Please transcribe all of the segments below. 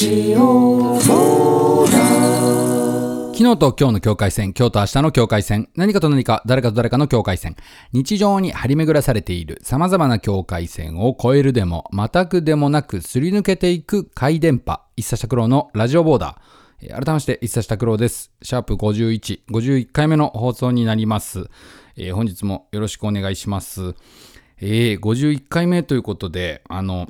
ジオ昨日と今日の境界線、今日と明日の境界線、何かと何か、誰かと誰かの境界線、日常に張り巡らされている様々な境界線を越えるでも、またくでもなく、すり抜けていく回電波、一茶拓郎のラジオボーダー。えー改めまして、一茶拓郎です。シャープ51、51回目の放送になります。えー本日もよろしくお願いします。えー、51回目ということで、あの、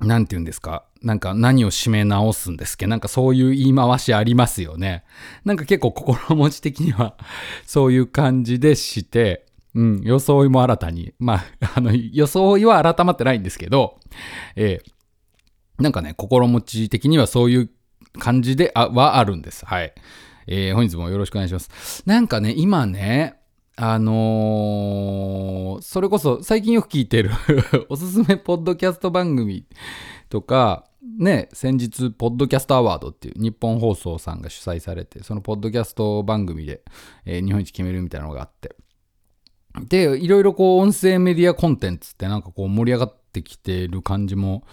なんて言うんですか？なんか何を締め直すんですっけ？なんかそういう言い回しありますよね。なんか結構心持ち的には そういう感じでして、うん、装いも新たに。まあ、あの、装いは改まってないんですけど、えーなんかね、心持ち的にはそういう感じで、あ、はあるんです。はい。えー本日もよろしくお願いします。なんかね、今ね、あのーそれこそ最近よく聞いてる おすすめポッドキャスト番組とか、ね、先日、ポッドキャストアワードっていう日本放送さんが主催されて、そのポッドキャスト番組で、えー日本一決めるみたいなのがあって。で、いろいろこう、音声メディアコンテンツってなんかこう盛り上がってきてる感じも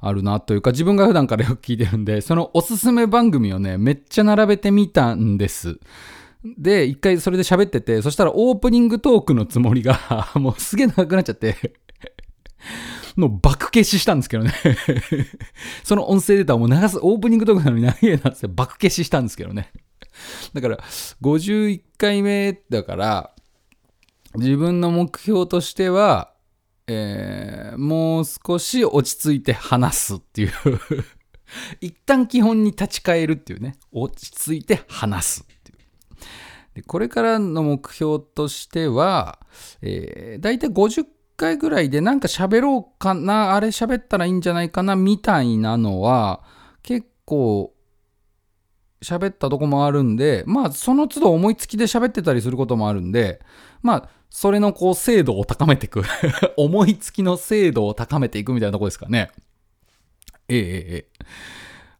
あるなというか、自分が普段からよく聞いてるんで、そのおすすめ番組をね、めっちゃ並べてみたんです。で、一回それで喋ってて、そしたらオープニングトークのつもりが、もうすげえ長くなっちゃって、もう爆消ししたんですけどね。その音声データをもう流す、オープニングトークなのに長いなって爆消ししたんですけどね。だから、51回目だから、自分の目標としては、えーもう少し落ち着いて話すっていう。一旦基本に立ち返るっていうね。落ち着いて話す。でこれからの目標としては、えー、大体50回ぐらいでなんか喋ろうかな、あれ喋ったらいいんじゃないかな、みたいなのは、結構、喋ったとこもあるんで、まあ、その都度思いつきで喋ってたりすることもあるんで、まあ、それのこう、精度を高めていく。思いつきの精度を高めていくみたいなとこですかね。ええええ。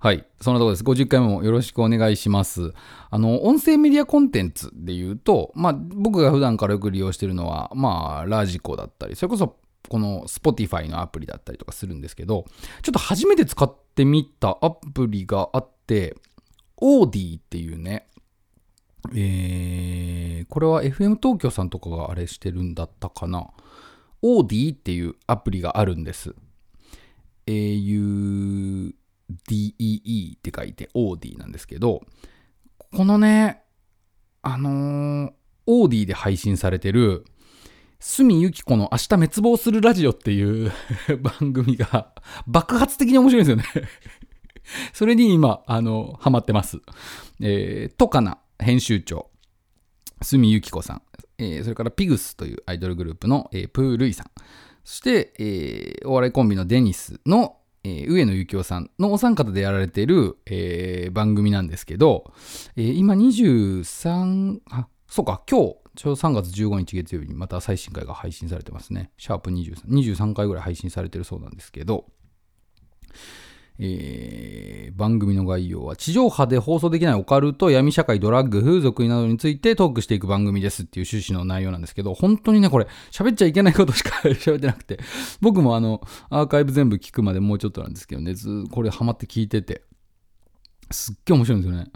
はい。そんなところです。50回もよろしくお願いします。あの、音声メディアコンテンツで言うと、まあ、僕が普段からよく利用してるのは、まあ、ラジコだったり、それこそ、この Spotify のアプリだったりとかするんですけど、ちょっと初めて使ってみたアプリがあって、オーディっていうね、えー、これは FM 東京さんとかがあれしてるんだったかな。オーディっていうアプリがあるんです。au DEE って書いてオーディなんですけど、このね、あのーオーディで配信されてる、住ゆき子の明日滅亡するラジオっていう 番組が爆発的に面白いんですよね。それに今、あの、ハマってます。えー、トカナ編集長、住ゆき子さん、えーそれからピグスというアイドルグループの、えープールイさん、そして、えーお笑いコンビのデニスの、えー上野幸雄さんのお三方でやられている、えー番組なんですけど、えー今23、あ、そうか、今日、ちょうど3月15日月曜日にまた最新回が配信されてますね。シャープ23、23回ぐらい配信されてるそうなんですけど、えー番組の概要は地上波で放送できないオカルト、闇社会、ドラッグ、風俗などについてトークしていく番組ですっていう趣旨の内容なんですけど、本当にね、これ喋っちゃいけないことしか 喋ってなくて、僕もあの、アーカイブ全部聞くまでもうちょっとなんですけどね、ずこれハマって聞いてて、すっげえ面白いんですよね。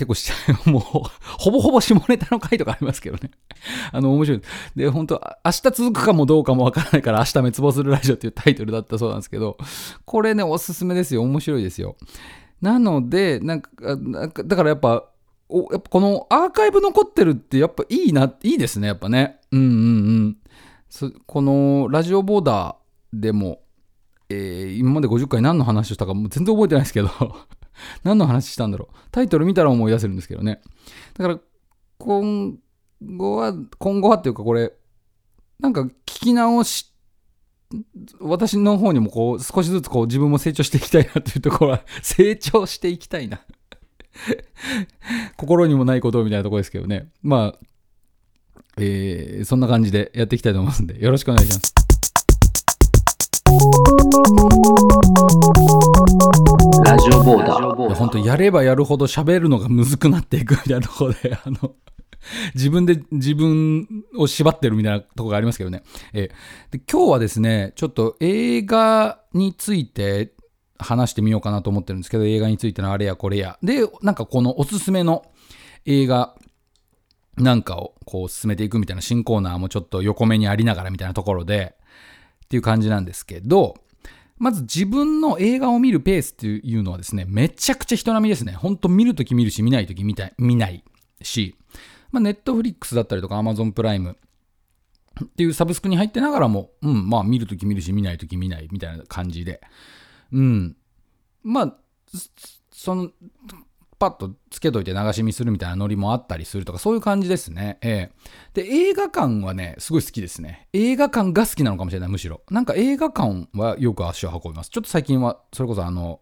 結構し、もう、ほぼほぼ下ネタの回とかありますけどね。あの、面白い。で、本当明日続くかもどうかもわからないから、明日滅亡するラジオっていうタイトルだったそうなんですけど、これね、おすすめですよ。面白いですよ。なので、なんか、なんかだからやっぱ、おやっぱこのアーカイブ残ってるってやっぱいいな、いいですね、やっぱね。うんうんうん。このラジオボーダーでも、えー今まで50回何の話をしたかもう全然覚えてないですけど、何の話したんだろう。タイトル見たら思い出せるんですけどね。だから、今後は、今後はっていうかこれ、なんか聞き直し、私の方にもこう、少しずつこう自分も成長していきたいなっていうところは、成長していきたいな。心にもないことみたいなとこですけどね。まあ、えーそんな感じでやっていきたいと思いますんで、よろしくお願いします。ラジオボーダー。本当やればやるほど喋るのがむずくなっていくみたいなところで、あの、自分で自分を縛ってるみたいなとこがありますけどね。えーで今日はですね、ちょっと映画について、話してみようかなと思ってるんですけど、映画についてのあれやこれや。で、なんかこのおすすめの映画なんかをこう進めていくみたいな新コーナーもちょっと横目にありながらみたいなところで、っていう感じなんですけど、まず自分の映画を見るペースっていうのはですね、めちゃくちゃ人並みですね。ほんと見るとき見るし、見ないとき見たい、見ないし、まあ、ネットフリックスだったりとか、アマゾンプライムっていうサブスクに入ってながらも、うん、まあ見るとき見るし、見ないとき見ないみたいな感じで、うん。まあ、その、パッとつけといて流し見するみたいなノリもあったりするとか、そういう感じですね。ええ。で、映画館はね、すごい好きですね。映画館が好きなのかもしれない、むしろ。なんか映画館はよく足を運びます。ちょっと最近は、それこそあの、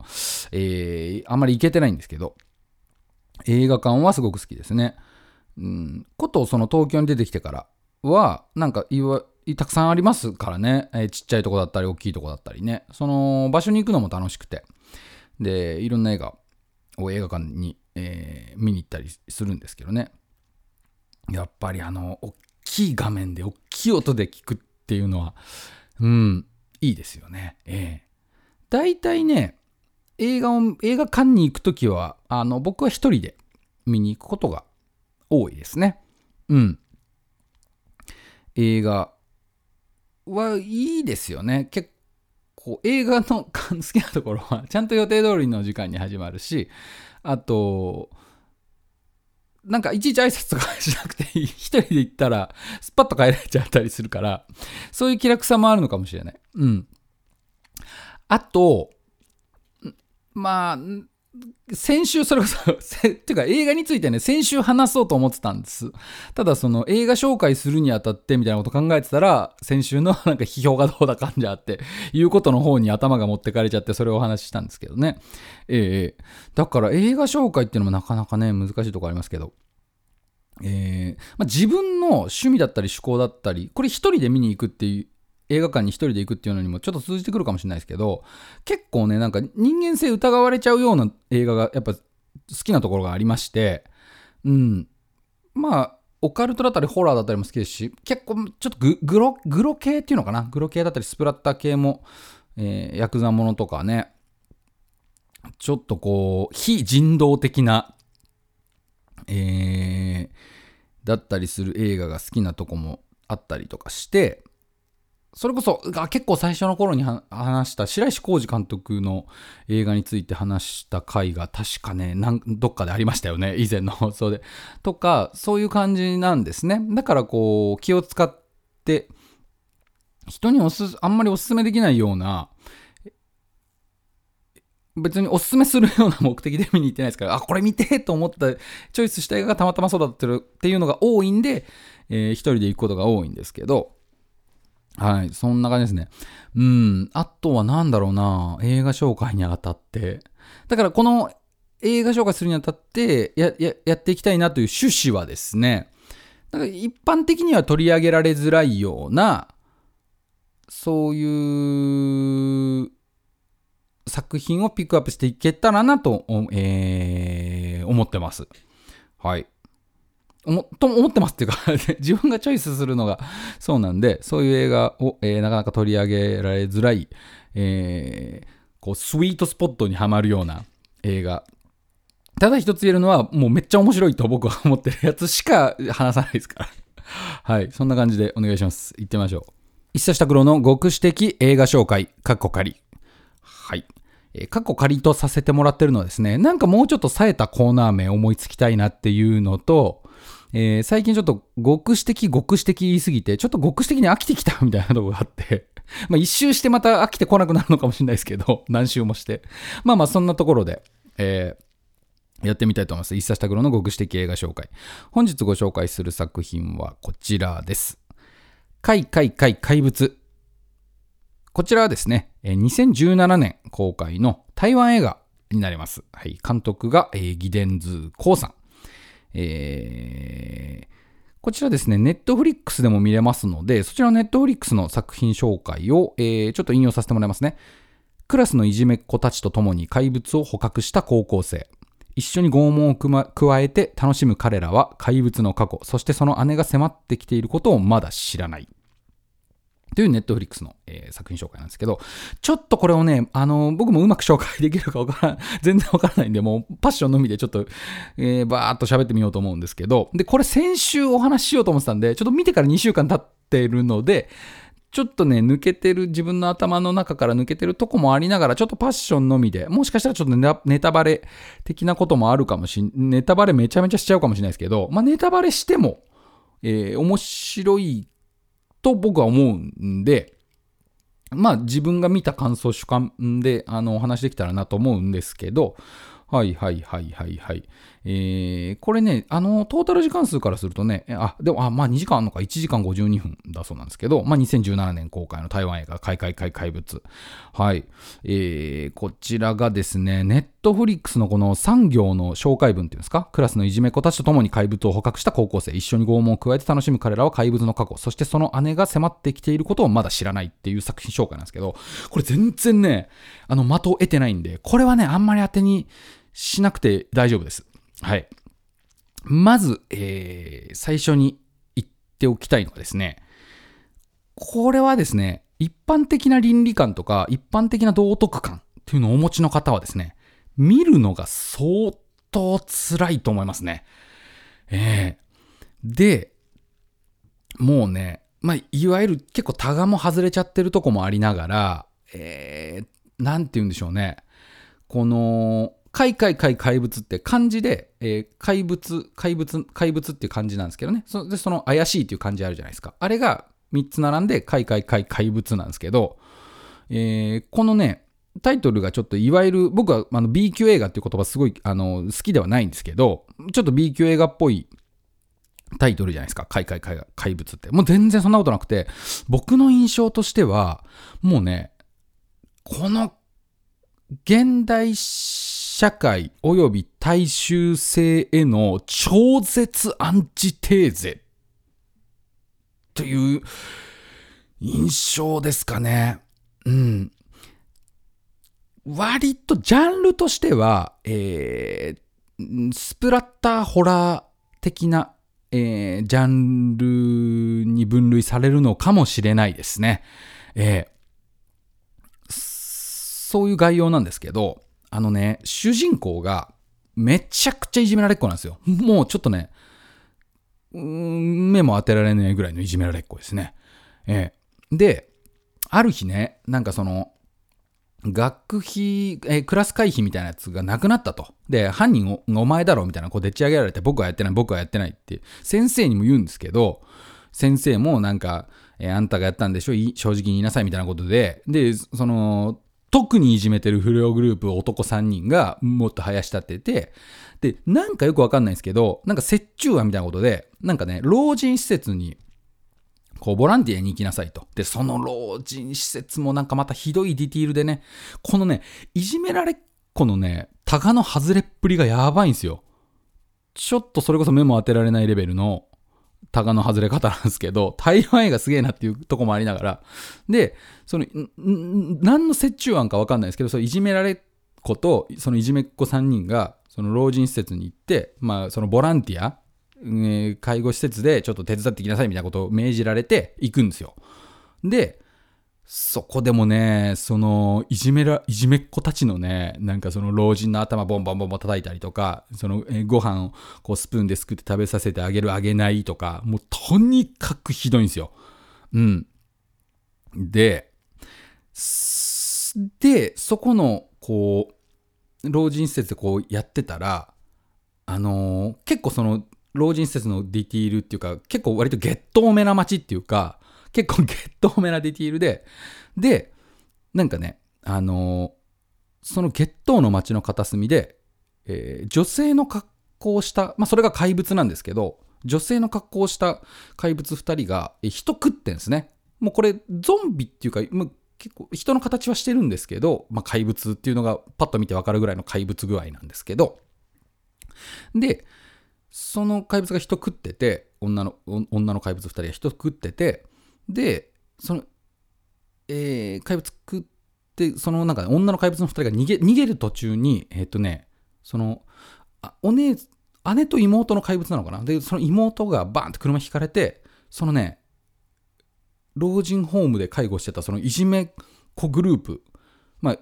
えー、あんまり行けてないんですけど、映画館はすごく好きですね。うん、ことその東京に出てきてからは、なんかいわ、たくさんありますからね、えー、ちっちゃいとこだったり、大きいとこだったりね。その場所に行くのも楽しくて。で、いろんな映画を映画館に、えー、見に行ったりするんですけどね。やっぱりあの、大きい画面で大きい音で聞くっていうのは、うん、いいですよね。ええー。大体ね、映画を、映画館に行くときは、あの、僕は一人で見に行くことが多いですね。うん。映画はいいですよね。結こう映画の好きなところはちゃんと予定通りの時間に始まるし、あと、なんかいちいち挨拶とかしなくていい。一人で行ったらスパッと帰られちゃったりするから、そういう気楽さもあるのかもしれない。うん。あと、まあ、先週それこそていうか映画についてね、先週話そうと思ってたんです。ただその映画紹介するにあたってみたいなこと考えてたら、先週のなんか批評がどうだかんじゃっていうことの方に頭が持ってかれちゃってそれをお話ししたんですけどね。ええだから映画紹介っていうのもなかなかね、難しいとこありますけど。えーまあ、自分の趣味だったり趣向だったり、これ一人で見に行くっていう映画館に一人で行くっていうのにもちょっと通じてくるかもしれないですけど、結構ね、なんか人間性疑われちゃうような映画がやっぱ好きなところがありまして、うん。まあ、オカルトだったりホラーだったりも好きですし、結構ちょっとグロ、グロ系っていうのかな？グロ系だったりスプラッター系も、えー、ヤクザものとかね、ちょっとこう、非人道的な、えー、だったりする映画が好きなとこもあったりとかして、それこそ、結構最初の頃に話した白石浩二監督の映画について話した回が確かね、どっかでありましたよね。以前の 放送で。とか、そういう感じなんですね。だからこう、気を使って、人におす、あんまりおすすめできないような、別におすすめするような目的で見に行ってないですから、あ、これ見てと思ったチョイスした映画がたまたまそうだってるっていうのが多いんで、えー、一人で行くことが多いんですけど、はい、そんな感じですね。うん、あとは何だろうな、映画紹介にあたって。だからこの映画紹介するにあたってやややっていきたいなという趣旨はですね、だから一般的には取り上げられづらいような、そういう作品をピックアップしていけたらなと、えー、思ってます。はい。思と思ってますっていうか 自分がチョイスするのがそうなんで、そういう映画を、えー、なかなか取り上げられづらい、えー、こう、スイートスポットにはまるような映画。ただ一つ言えるのは、もうめっちゃ面白いと僕は思ってるやつしか話さないですから はい。そんな感じでお願いします。行ってみましょう。一冊拓郎の極視的映画紹介、カッコ仮。はい。えー、カッコ仮とさせてもらってるのはですね、なんかもうちょっと冴えたコーナー名思いつきたいなっていうのと、えー、最近ちょっと極視的極視的言いすぎて、ちょっと極視的に飽きてきたみたいなとこがあって まあ一周してまた飽きてこなくなるのかもしれないですけど、何周もして。まあまあそんなところで、えー、やってみたいと思います。一冊拓郎の極視的映画紹介。本日ご紹介する作品はこちらです。怪怪怪怪物。こちらはですね、2017年公開の台湾映画になります。はい、監督が、えー、ギデンズコウさん。えー、こちらですね、ネットフリックスでも見れますので、そちらのネットフリックスの作品紹介を、えー、ちょっと引用させてもらいますね。クラスのいじめっ子たちと共に怪物を捕獲した高校生。一緒に拷問をま加えて楽しむ彼らは怪物の過去、そしてその姉が迫ってきていることをまだ知らない。というネットフリックスの、えー作品紹介なんですけど、ちょっとこれをね、あの僕もうまく紹介できるかわからん、全然わからないんで、もうパッションのみでちょっと、えー、バーっと喋ってみようと思うんですけど、で、これ先週お話ししようと思ってたんで、ちょっと見てから2週間経ってるので、ちょっとね、抜けてる、自分の頭の中から抜けてるとこもありながら、ちょっとパッションのみで、もしかしたらちょっとネタバレ的なこともあるかもしん、ネタバレめちゃめちゃしちゃうかもしれないですけど、まあネタバレしても、えー面白いと僕は思うんで、まあ自分が見た感想主観であのお話できたらなと思うんですけど、はいはいはいはいはい。えー、これね、あの、トータル時間数からするとね、あ、でも、あ、まあ2時間あるのか、1時間52分だそうなんですけど、まあ2017年公開の台湾映画、開会開怪物。はい。えー、こちらがですね、ネットフリックスのこの産業の紹介文っていうんですか、クラスのいじめ子たちと共に怪物を捕獲した高校生、一緒に拷問を加えて楽しむ彼らは怪物の過去、そしてその姉が迫ってきていることをまだ知らないっていう作品紹介なんですけど、これ全然ね、あの、的を得てないんで、これはね、あんまり当てにしなくて大丈夫です。はい。まず、えー、最初に言っておきたいのがですね、これはですね、一般的な倫理観とか、一般的な道徳観っていうのをお持ちの方はですね、見るのが相当辛いと思いますね。えー、で、もうね、まあ、いわゆる結構タガも外れちゃってるとこもありながら、えー、なんて言うんでしょうね。この、怪怪怪怪物って漢字で、えー怪物、怪物、怪物っていう漢字なんですけどね。そで、その怪しいっていう漢字あるじゃないですか。あれが3つ並んで怪怪怪怪物なんですけど、えーこのね、タイトルがちょっといわゆる、僕はあの B 級映画っていう言葉すごいあの好きではないんですけど、ちょっと B 級映画っぽいタイトルじゃないですか。怪怪怪怪物って。もう全然そんなことなくて、僕の印象としては、もうね、この現代史社会及び大衆性への超絶アンチテーゼという印象ですかね。うん。割とジャンルとしては、えー、スプラッターホラー的な、えージャンルに分類されるのかもしれないですね。えーそういう概要なんですけど、あのね、主人公がめちゃくちゃいじめられっ子なんですよ。もうちょっとね、目も当てられないぐらいのいじめられっ子ですね。ええで、ある日ね、なんかその、学費、えークラス会費みたいなやつがなくなったと。で、犯人おお前だろみたいな、こうでっち上げられて、僕はやってない、僕はやってないって、先生にも言うんですけど、先生もなんか、えーあんたがやったんでしょ？正直に言いなさいみたいなことで、で、その、特にいじめてる不良グループ男3人がもっと林立ってて、で、なんかよくわかんないんですけど、なんか折衷案みたいなことで、なんかね、老人施設に、こう、ボランティアに行きなさいと。で、その老人施設もなんかまたひどいディティールでね、このね、いじめられっ子のね、タガの外れっぷりがやばいんですよ。ちょっとそれこそ目も当てられないレベルのタガの外れ方なんですけど、台湾映画すげえなっていうとこもありながら、で、その、何の折衷案かわかんないですけど、そいじめられっ子と、そのいじめっ子3人が、その老人施設に行って、まあ、そのボランティア、えー介護施設でちょっと手伝ってきなさいみたいなことを命じられて行くんですよ。で、そこでもね、その、いじめら、いじめっ子たちのね、なんかその老人の頭ボンボンボンボン叩いたりとか、その、えご飯をこうスプーンですくって食べさせてあげるあげないとか、もうとにかくひどいんですよ。うん。で、で、そこの、こう、老人施設でこうやってたら、あのー結構その、老人施設のディティールっていうか、結構割とゲット多めな街っていうか、結構ゲット多めなディティールで、で、なんかね、あのーそのゲットの街の片隅で、えー女性の格好をした、まあそれが怪物なんですけど、女性の格好をした怪物2人が、えー人食ってんですね。もうこれゾンビっていうか、もう結構人の形はしてるんですけど、まあ怪物っていうのがパッと見てわかるぐらいの怪物具合なんですけど、で、その怪物が人食ってて、女の女の怪物2人が人食ってて、で、その、えー怪物食って、そのなんか女の怪物の2人が逃げ逃げる途中に、えっ、とね、その、あお姉、姉と妹の怪物なのかな？で、その妹がバーンって車引かれて、そのね、老人ホームで介護してたそのいじめっ子グループ、まあ、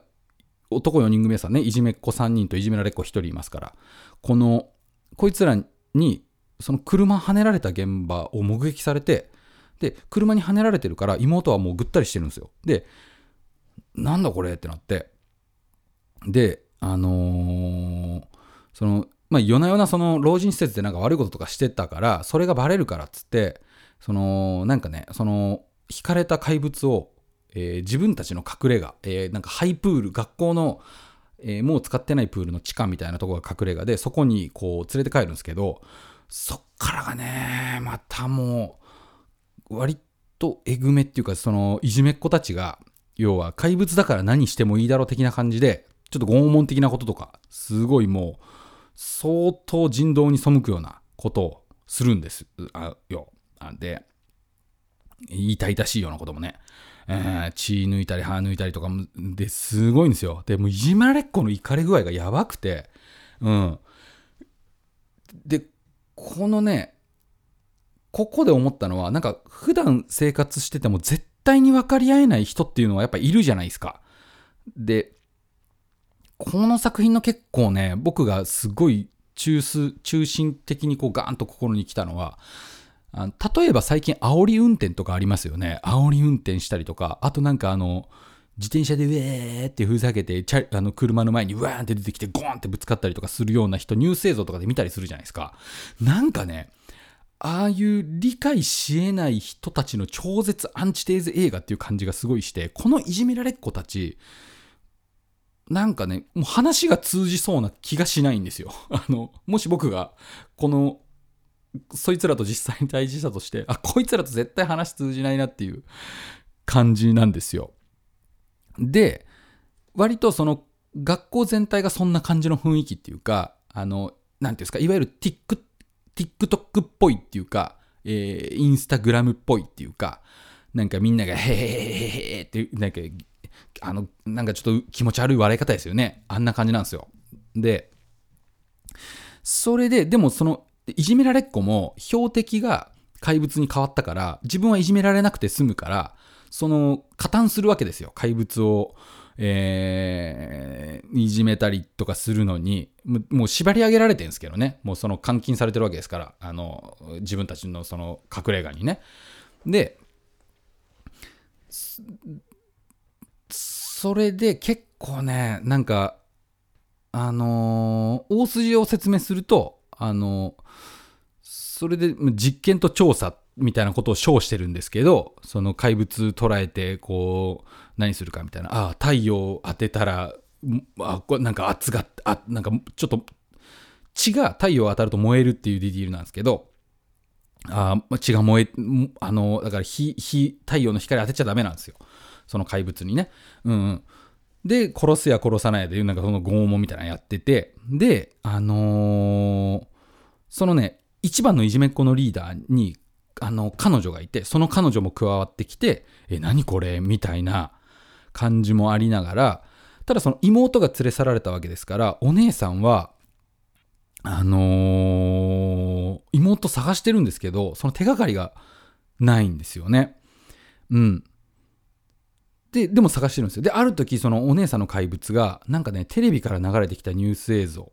男4人組さんね、いじめっ子3人といじめられっ子1人いますから、この、こいつらに、その車跳ねられた現場を目撃されて、で、車に跳ねられてるから妹はもうぐったりしてるんですよ。で、なんだこれってなって、で、あのーその、まあ、夜な夜なその老人施設でなんか悪いこととかしてたから、それがバレるからっつって、その、なんかね、その、引かれた怪物を、えー自分たちの隠れ家、えーなんかハイプール、学校の、えーもう使ってないプールの地下みたいなとこが隠れ家で、そこにこう連れて帰るんですけど、そっからがね、またもう、割とえぐめっていうか、その、いじめっ子たちが、要は怪物だから何してもいいだろう的な感じで、ちょっと拷問的なこととか、すごいもう、相当人道に背くようなことをするんですあよ。あで、痛々しいようなこともね、えー血抜いたり歯抜いたりとかもですごいんですよ。でもういじめられっ子の怒り具合がやばくて、うん。で、このね、ここで思ったのは、なんか普段生活してても絶対に分かり合えない人っていうのはやっぱいるじゃないですか。で、この作品の結構ね、僕がすごい中枢中心的にこうガーンと心に来たのは、あ例えば最近煽り運転とかありますよね。煽り運転したりとか、あとなんかあの、自転車でウェーってふざけて、チャあの車の前にウワーンって出てきてゴーンってぶつかったりとかするような人、ニュース映像とかで見たりするじゃないですか。なんかね、ああいう理解し得ない人たちの超絶アンチテーゼ映画っていう感じがすごいして、このいじめられっ子たち、なんかね、もう話が通じそうな気がしないんですよ。あの、もし僕が、この、そいつらと実際に対峙したとして、あ、こいつらと絶対話通じないなっていう感じなんですよ。で、割とその、学校全体がそんな感じの雰囲気っていうか、あの、なんていうんですか、いわゆる TikTok TikTok っぽいっていうか、えー、インスタグラムっぽいっていうか、なんかみんながへへへへへって、なんか、あの、なんかちょっと気持ち悪い笑い方ですよね。あんな感じなんですよ。で、それで、でもその、いじめられっ子も標的が怪物に変わったから、自分はいじめられなくて済むから、その、加担するわけですよ。怪物を、えーいじめたりとかするのに、もう縛り上げられてるんですけどね。もうその監禁されてるわけですから、あの、自分たちのその隠れ家にね。で、それで結構ね、なんか、あのー大筋を説明すると、あのーそれで実験と調査みたいなことを称してるんですけど、その怪物捉えて、こう、何するかみたいな、ああ、太陽当てたら、あこなんか圧が、あ、なんかちょっと、血が太陽当たると燃えるっていうディティールなんですけど、あ血が燃え、あの、だから火、火、太陽の光当てちゃダメなんですよ。その怪物にね。うん、うん。で、殺すや殺さないでいう、なんかその拷問みたいなのやってて、で、あのーそのね、一番のいじめっ子のリーダーに、あの、彼女がいて、その彼女も加わってきて、え、何これ？みたいな感じもありながら、ただその妹が連れ去られたわけですから、お姉さんは、あのー妹探してるんですけど、その手がかりがないんですよね。うん。で、でも探してるんですよ。で、ある時、そのお姉さんの怪物が、なんかね、テレビから流れてきたニュース映像。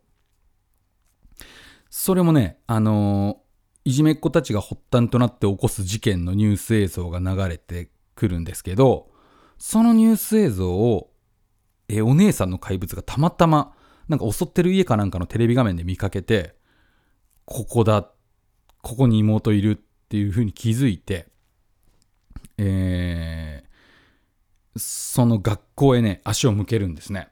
それもね、あのいじめっ子たちが発端となって起こす事件のニュース映像が流れてくるんですけど、そのニュース映像を、えお姉さんの怪物がたまたま、なんか襲ってる家かなんかのテレビ画面で見かけて、ここだ、ここに妹いるっていう風に気づいて、えーその学校へね、足を向けるんですね。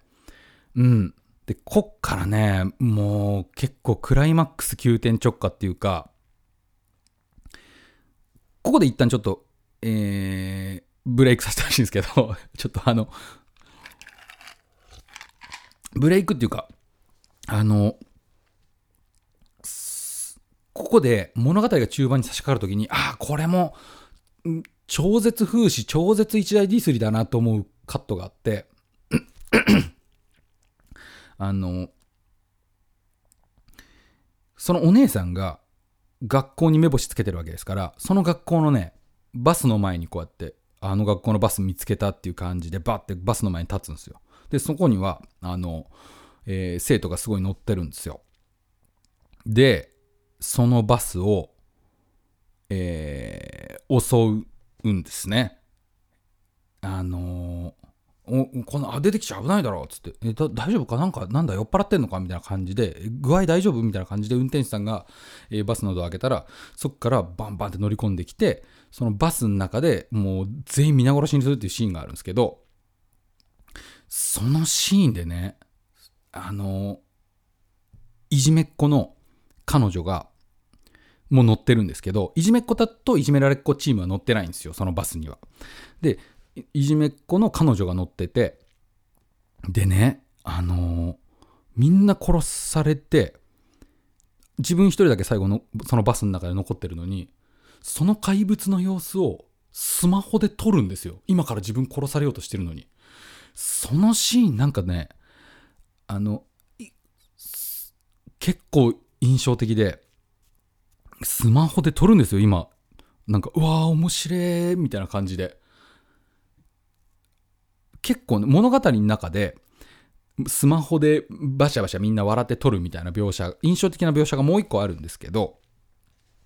うん。で、こっからね、もう結構クライマックス急転直下っていうか、ここで一旦ちょっと、えーブレイクさせてほしいんですけど、ちょっとあの、ブレイクっていうか、あの、ここで物語が中盤に差し掛かるときに、ああ、これも、超絶風刺、超絶一大ディスリだなと思うカットがあって、あの、そのお姉さんが学校に目星つけてるわけですから、その学校のね、バスの前にこうやって、あの学校のバス見つけたっていう感じでバッてバスの前に立つんですよ。でそこにはあの、えー生徒がすごい乗ってるんですよ。でそのバスを、えー襲うんですね。あのおこのあ出てきちゃ危ないだろっつって。えだ大丈夫か？なんかなんだ酔っ払ってんのか？みたいな感じで。具合大丈夫？みたいな感じで運転手さんが、えーバスのドア開けたらそっからバンバンって乗り込んできてそのバスの中でもう全員皆殺しにするっていうシーンがあるんですけどそのシーンでねあのいじめっ子の彼女がもう乗ってるんですけどいじめっ子だといじめられっ子チームは乗ってないんですよそのバスには。でいじめっ子の彼女が乗っててでねあのーみんな殺されて自分一人だけ最後のそのバスの中で残ってるのにその怪物の様子をスマホで撮るんですよ。今から自分殺されようとしてるのに。そのシーンなんかねあの結構印象的でスマホで撮るんですよ今。なんかうわー面白いみたいな感じで。結構ね物語の中でスマホでバシャバシャみんな笑って撮るみたいな描写印象的な描写がもう一個あるんですけど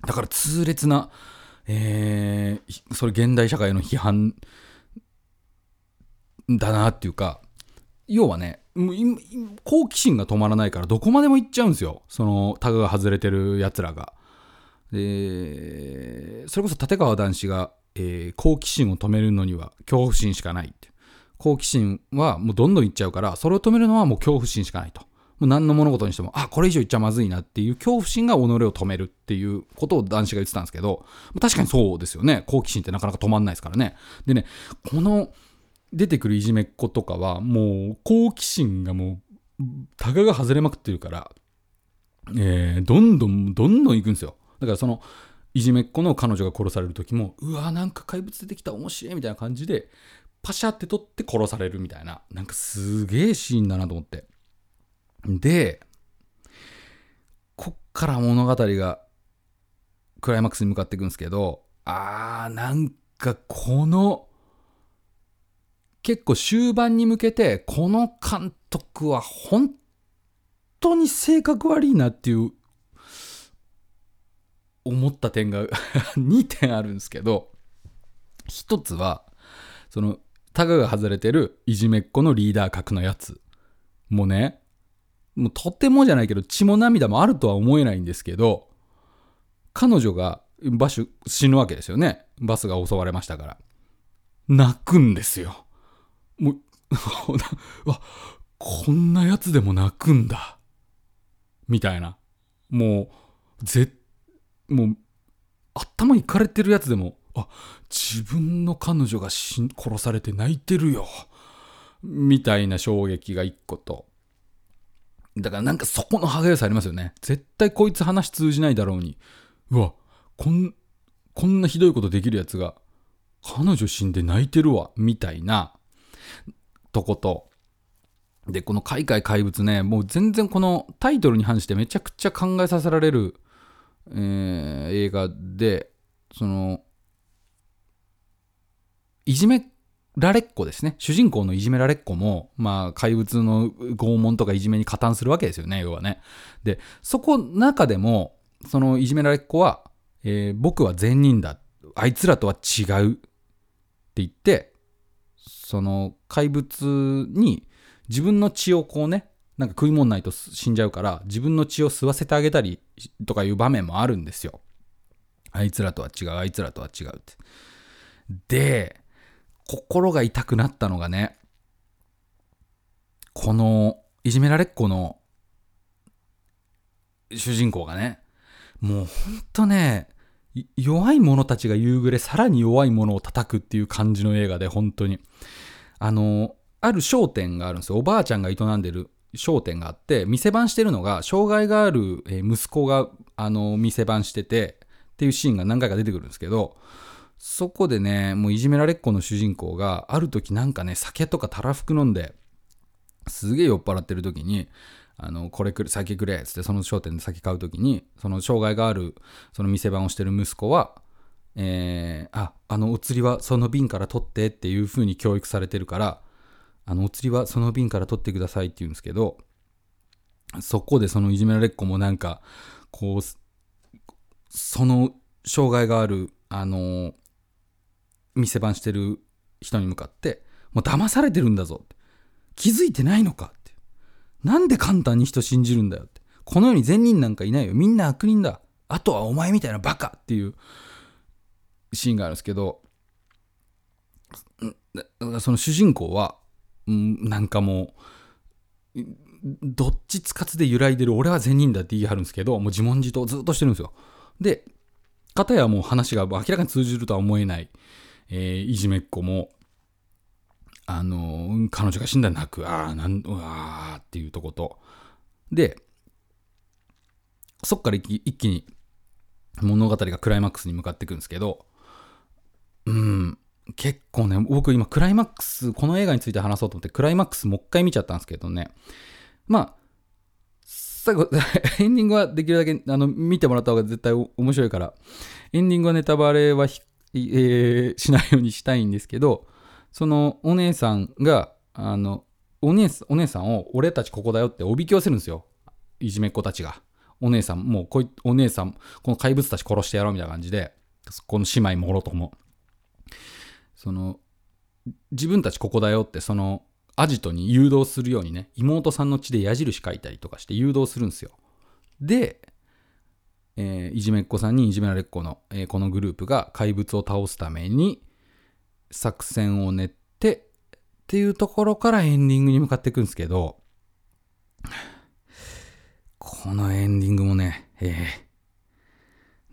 だから痛烈な、えーそれ現代社会の批判だなっていうか要はね好奇心が止まらないからどこまでも行っちゃうんですよそのタグが外れてるやつらが。でそれこそ立川談志が、えー好奇心を止めるのには恐怖心しかないって好奇心はもうどんどんいっちゃうからそれを止めるのはもう恐怖心しかないと。もう何の物事にしてもあこれ以上いっちゃまずいなっていう恐怖心が己を止めるっていうことを男子が言ってたんですけど確かにそうですよね。好奇心ってなかなか止まんないですからね。でねこの出てくるいじめっ子とかはもう好奇心がもうタガが外れまくってるから、えーどんどんどんどん行くんですよ。だからそのいじめっ子の彼女が殺される時もうわなんか怪物出てきた面白いみたいな感じでパシャって取って殺されるみたいな。なんかすげえシーンだなと思って。でこっから物語がクライマックスに向かっていくんですけどあーなんかこの結構終盤に向けてこの監督は本当に性格悪いなっていう思った点が 2点あるんですけど一つはそのタガが外れてるいじめっ子のリーダー格のやつ。もうねもうとてもじゃないけど血も涙もあるとは思えないんですけど彼女がバシュ死ぬわけですよね。バスが襲われましたから。泣くんですよ。もう うわこんなやつでも泣くんだ。みたいな。もうぜもう頭いかれてるやつでもあ自分の彼女が殺されて泣いてるよ。みたいな衝撃が一個と。だからなんかそこの歯がゆさありますよね。絶対こいつ話通じないだろうに。うわこんこんなひどいことできるやつが彼女死んで泣いてるわ。みたいな。とこと。でこの「海外怪物ね」もう全然このタイトルに反してめちゃくちゃ考えさせられる、えー映画でそのいじめられっ子ですね。主人公のいじめられっ子も、まあ、怪物の拷問とかいじめに加担するわけですよね要はね。でそこ中でもそのいじめられっ子は、えー僕は善人だ。あいつらとは違う。って言ってその怪物に自分の血をこうねなんか食い物ないと死んじゃうから自分の血を吸わせてあげたりとかいう場面もあるんですよ。あいつらとは違うあいつらとは違うって。で心が痛くなったのがねこのいじめられっ子の主人公がねもうほんとね弱い者たちが夕暮れさらに弱い者を叩くっていう感じの映画で本当に。あのある商店があるんですよ。おばあちゃんが営んでる商店があって店番してるのが障害がある息子があの店番しててっていうシーンが何回か出てくるんですけどそこでねもういじめられっ子の主人公がある時なんかね酒とかたらふく飲んですげえ酔っ払ってる時にあのこれくれ酒くれっつってその商店で酒買う時にその障害があるその店番をしてる息子はえーあ、あのお釣りはその瓶から取ってっていう風に教育されてるから、あのお釣りはその瓶から取ってくださいって言うんですけど、そこでそのいじめられっ子もなんか、こう、その障害がある、あの、店番してる人に向かって、もう騙されてるんだぞって。気づいてないのかって。なんで簡単に人信じるんだよって。この世に善人なんかいないよ。みんな悪人だ。あとはお前みたいなバカっていうシーンがあるんですけど、その主人公は、なんかもう、どっちつかずで揺らいでる俺は善人だって言い張るんですけど、もう自問自答ずっとしてるんですよ。で、片やもう話が明らかに通じるとは思えない、えーいじめっ子も、あのー彼女が死んだら泣く、ああ、なん、うわーっていうとこと。で、そっから一気一気に物語がクライマックスに向かっていくんですけど、うん、結構ね、僕今クライマックス、この映画について話そうと思ってクライマックスもう一回見ちゃったんですけどね、まあ、最後、エンディングはできるだけあの見てもらった方が絶対面白いから、エンディングはネタバレは、えーしないようにしたいんですけど、そのお姉さんが、あの、お姉さんお姉さんを俺たちここだよっておびき寄せるんですよ。いじめっ子たちが。お姉さん、もうこい、お姉さん、この怪物たち殺してやろうみたいな感じで、この姉妹もろとも。その、自分たちここだよって、その、アジトに誘導するようにね、妹さんの血で矢印書いたりとかして誘導するんですよ。で、えーいじめっ子さんにいじめられっ子の、えーこのグループが怪物を倒すために作戦を練ってっていうところからエンディングに向かっていくんですけど、このエンディングもね、えー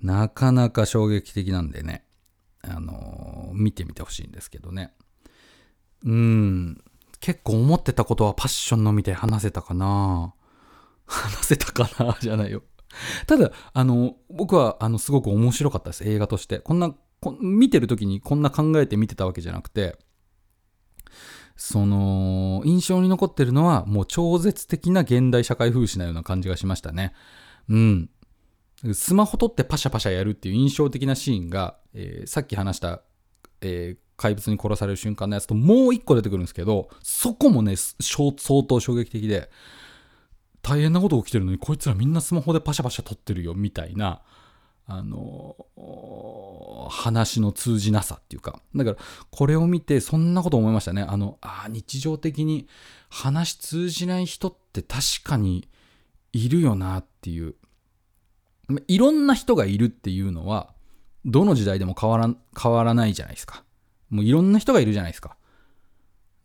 なかなか衝撃的なんでね、あのー見てみてほしいんですけどね。うん、結構思ってたことはパッションのみで話せたかな話せたかなじゃないよ。ただ、あの、僕は、あの、すごく面白かったです、映画として。こんな、こ見てる時にこんな考えて見てたわけじゃなくて、その、印象に残ってるのは、もう超絶的な現代社会風刺なような感じがしましたね。うん。スマホ取ってパシャパシャやるっていう印象的なシーンが、えーさっき話した、えー怪物に殺される瞬間のやつともう一個出てくるんですけど、そこもね、相当衝撃的で、大変なこと起きてるのに、こいつらみんなスマホでパシャパシャ撮ってるよ、みたいな、あの話の通じなさっていうか。だから、これを見て、そんなこと思いましたね。あの、あ日常的に話通じない人って確かにいるよなっていう。いろんな人がいるっていうのは、どの時代でも変わら変わらないじゃないですか。もういろんな人がいるじゃないですか。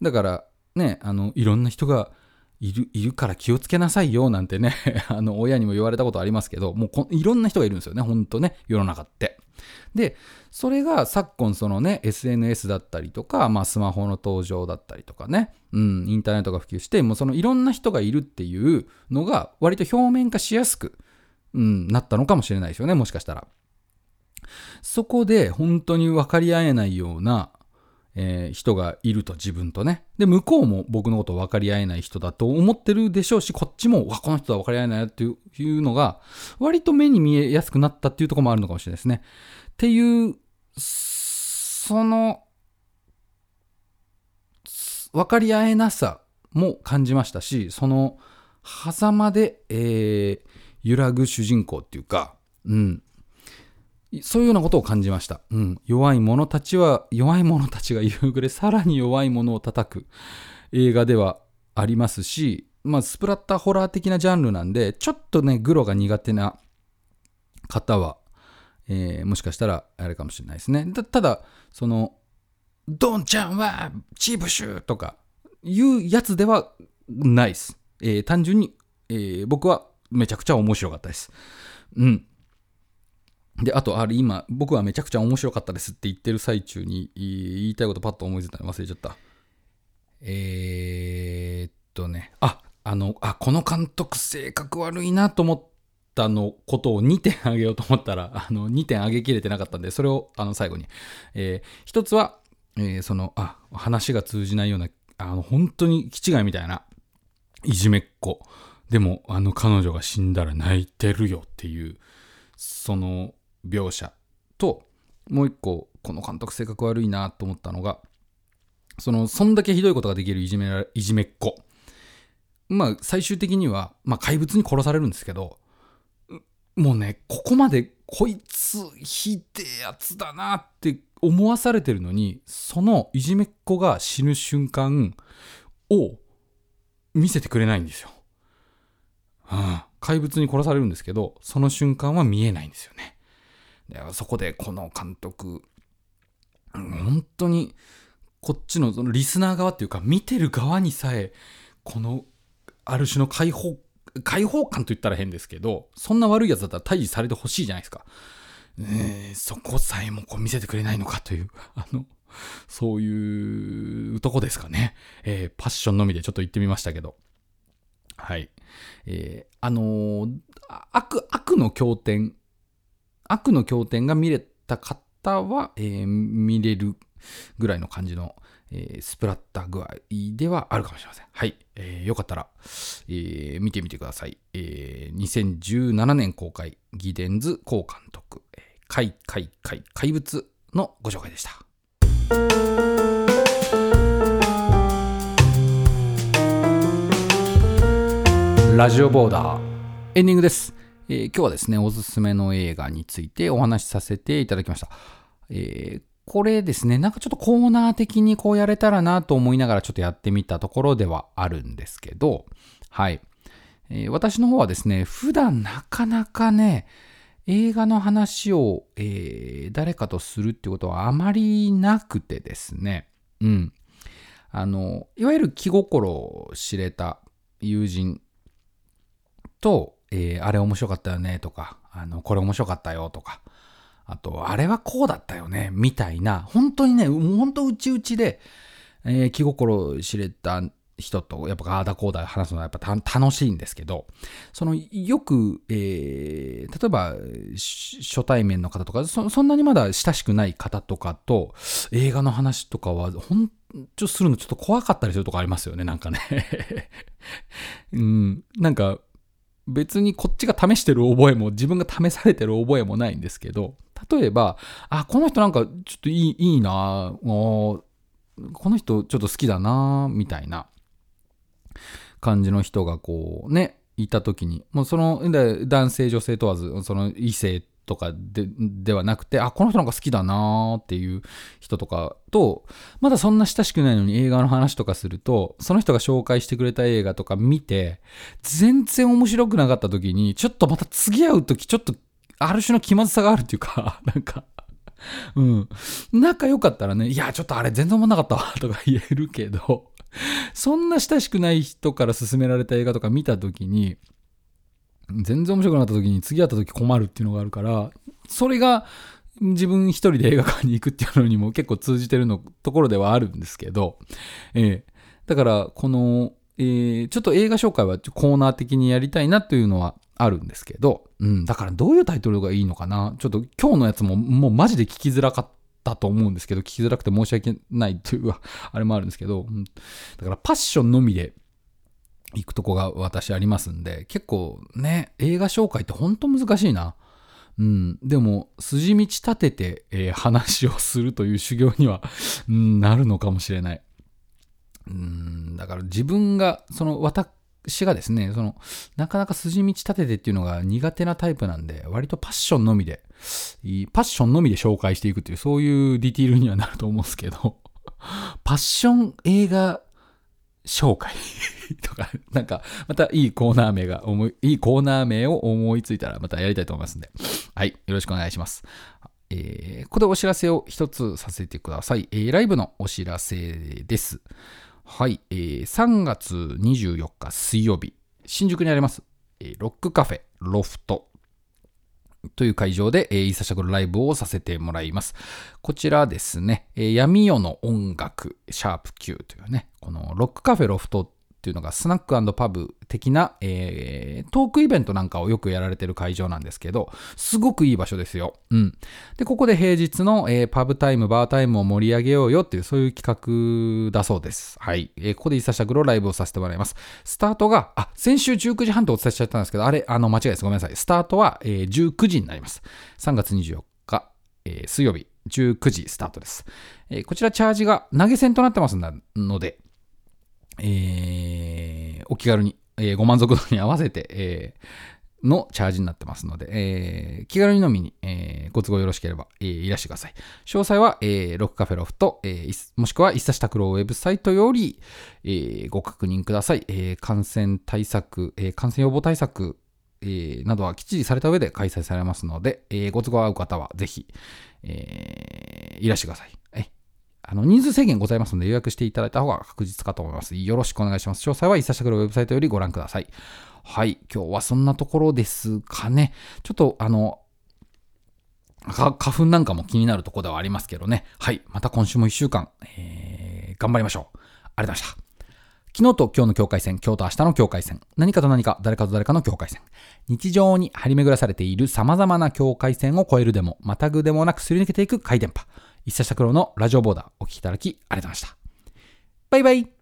だから、ね、あの、いろんな人がいる、いるから気をつけなさいよなんてね、あの、親にも言われたことありますけど、もうこいろんな人がいるんですよね、ほんとね、世の中って。で、それが昨今そのね、SNS だったりとか、まあスマホの登場だったりとかね、うん、インターネットが普及して、もうそのいろんな人がいるっていうのが割と表面化しやすく、うん、なったのかもしれないですよね、もしかしたら。そこで本当に分かり合えないような、えー人がいると自分とね。で、向こうも僕のこと分かり合えない人だと思ってるでしょうし、こっちも、わ、この人は分かり合えないなっていうのが、割と目に見えやすくなったっていうとこもあるのかもしれないですね。っていう、その、分かり合えなさも感じましたし、その、狭間で、えー揺らぐ主人公っていうか、うん。そういうようなことを感じました。うん。弱い者たちは、弱い者たちが 夕暮れ、さらに弱い者を叩く映画ではありますし、まあ、スプラッターホラー的なジャンルなんで、ちょっとね、グロが苦手な方は、えーもしかしたらあれかもしれないですね。たただ、その、ドンちゃんはチーブシューとかいうやつではないです。えー単純に、えー僕はめちゃくちゃ面白かったです。うん。で、あと、あれ今、僕はめちゃくちゃ面白かったですって言ってる最中に言いたいことパッと思いついたの忘れちゃった。えー、っとね、あ、あの、あ、この監督性格悪いなと思ったのことを2点あげようと思ったら、あの、2点あげきれてなかったんで、それをあの最後に。えー一つは、えーその、あ、話が通じないような、あの、本当に気違いみたいな、いじめっ子。でも、あの彼女が死んだら泣いてるよっていう、その描写と、もう一個、この監督性格悪いなと思ったのが、その、そんだけひどいことができるいじめら、いじめっ子。まあ、最終的には、まあ、怪物に殺されるんですけど、もうね、ここまで、こいつ、ひでえやつだなって思わされてるのに、そのいじめっ子が死ぬ瞬間を見せてくれないんですよ。うん、怪物に殺されるんですけど、その瞬間は見えないんですよね。そこでこの監督、本当にこっちのそのリスナー側っていうか見てる側にさえこのある種の解放解放感と言ったら変ですけどそんな悪いやつだったら退治されてほしいじゃないですか、えー、そこさえもこう見せてくれないのかという あのそういうとこですかね、えー、パッションのみでちょっと言ってみましたけど。はい。えー、あのー、悪悪の経典悪の経典が見れた方は、えー、見れるぐらいの感じの、えー、スプラッタ具合ではあるかもしれません。はい。えー、よかったら、えー、見てみてください。えー、2017年公開、ギデンズ公監督、えー、怪怪怪怪物のご紹介でした。ラジオボーダーエンディングです。えー、今日はですね、おすすめの映画についてお話しさせていただきました。えー、これですね、なんかちょっとコーナー的にこうやれたらなと思いながらちょっとやってみたところではあるんですけど、はい。えー、私の方はですね、普段なかなかね、映画の話を、えー、誰かとするってことはあまりなくてですね、うん。あの、いわゆる気心を知れた友人と、えー、あれ面白かったよねとか、あの、これ面白かったよとか、あと、あれはこうだったよね、みたいな、本当にね、本当うちうちで、えー、気心知れた人と、やっぱああだこうだ話すのはやっぱ楽しいんですけど、その、よく、えー、例えば、初対面の方とかそ、そんなにまだ親しくない方とかと、映画の話とかは、ほんとするのちょっと怖かったりするとこありますよね、なんかね。うん、なんか、別にこっちが試してる覚えも自分が試されてる覚えもないんですけど、例えば、あ、この人なんかちょっといいいいなこの人ちょっと好きだなみたいな感じの人がこうね、いた時に、もうその男性女性問わず、その異性とかでではなくて、あ、この人なんか好きだなーっていう人とかと、まだそんな親しくないのに映画の話とかすると、その人が紹介してくれた映画とか見て、全然面白くなかった時に、ちょっとまた次会う時、ちょっとある種の気まずさがあるっていうか、なんか、うん。仲良かったらね、いや、ちょっとあれ全然思んなかったわ、とか言えるけど、そんな親しくない人から勧められた映画とか見た時に、全然面白くなった時に次会った時困るっていうのがあるから、それが自分一人で映画館に行くっていうのにも結構通じてるのところではあるんですけど、えー、だからこの、えー、ちょっと映画紹介はコーナー的にやりたいなというのはあるんですけど、うん、だからどういうタイトルがいいのかな？ちょっと今日のやつももうマジで聞きづらかったと思うんですけど、聞きづらくて申し訳ないというあれもあるんですけど、うん。だからパッションのみで行くとこが私ありますんで、結構ね、映画紹介ってほんと難しいな。うん、でも、筋道立てて、えー、話をするという修行には、うん、なるのかもしれない。うん、だから自分が、その、私がですね、その、なかなか筋道立ててっていうのが苦手なタイプなんで、割とパッションのみで、パッションのみで紹介していくっていう、そういうディティールにはなると思うんですけど、パッション映画紹介 とか、なんか、またいいコーナー名が思い、いいコーナー名を思いついたらまたやりたいと思いますんで、はい、よろしくお願いします。えー、ここでお知らせを一つさせてください。えー、ライブのお知らせです。はい、えー、3月24日水曜日、新宿にあります、えー、ロックカフェロフトという会場で、えー、イーサシャクルライブをさせてもらいます。こちらですね、えー、闇夜の音楽、シャープ Q というね、このロックカフェロフトっていうのがスナックパブ的な、えー、トークイベントなんかをよくやられてる会場なんですけど、すごくいい場所ですよ。うん。で、ここで平日の、えー、パブタイム、バータイムを盛り上げようよっていう、そういう企画だそうです。はい。えー、ここでイサシャグロライブをさせてもらいます。スタートが、あ、先週19時半とお伝えしちゃったんですけど、あれ、あの、間違いです。ごめんなさい。スタートは、えー、19時になります。3月24日、え、水曜日19時スタートです。えこちらチャージが投げ銭となってますので、えーお気軽に、えーご満足度に合わせて、えーのチャージになってますので、えー気軽に飲みに、えーご都合よろしければ、えーいらしてください。詳細は、えーロックカフェロフト、えーもしくは一冊拓郎ウェブサイトより、えーご確認ください。えー感染対策、えー感染予防対策、えーなどはきっちりされた上で開催されますので、えーご都合合う方はぜひ、えーいらしてください。えあの人数制限ございますので予約していただいた方が確実かと思います。よろしくお願いします。詳細は一冊拓郎ウェブサイトよりご覧ください。はい、今日はそんなところですかね。ちょっとあの、花粉なんかも気になるところではありますけどね。はい。また今週も一週間、えー頑張りましょう。ありがとうございました。昨日と今日の境界線、今日と明日の境界線、何かと何か、誰かと誰かの境界線。日常に張り巡らされている様々な境界線を越えるでも、またぐでもなくすり抜けていく回電波。一冊拓郎のラジオボーダー、お聞きいただきありがとうございました。バイバイ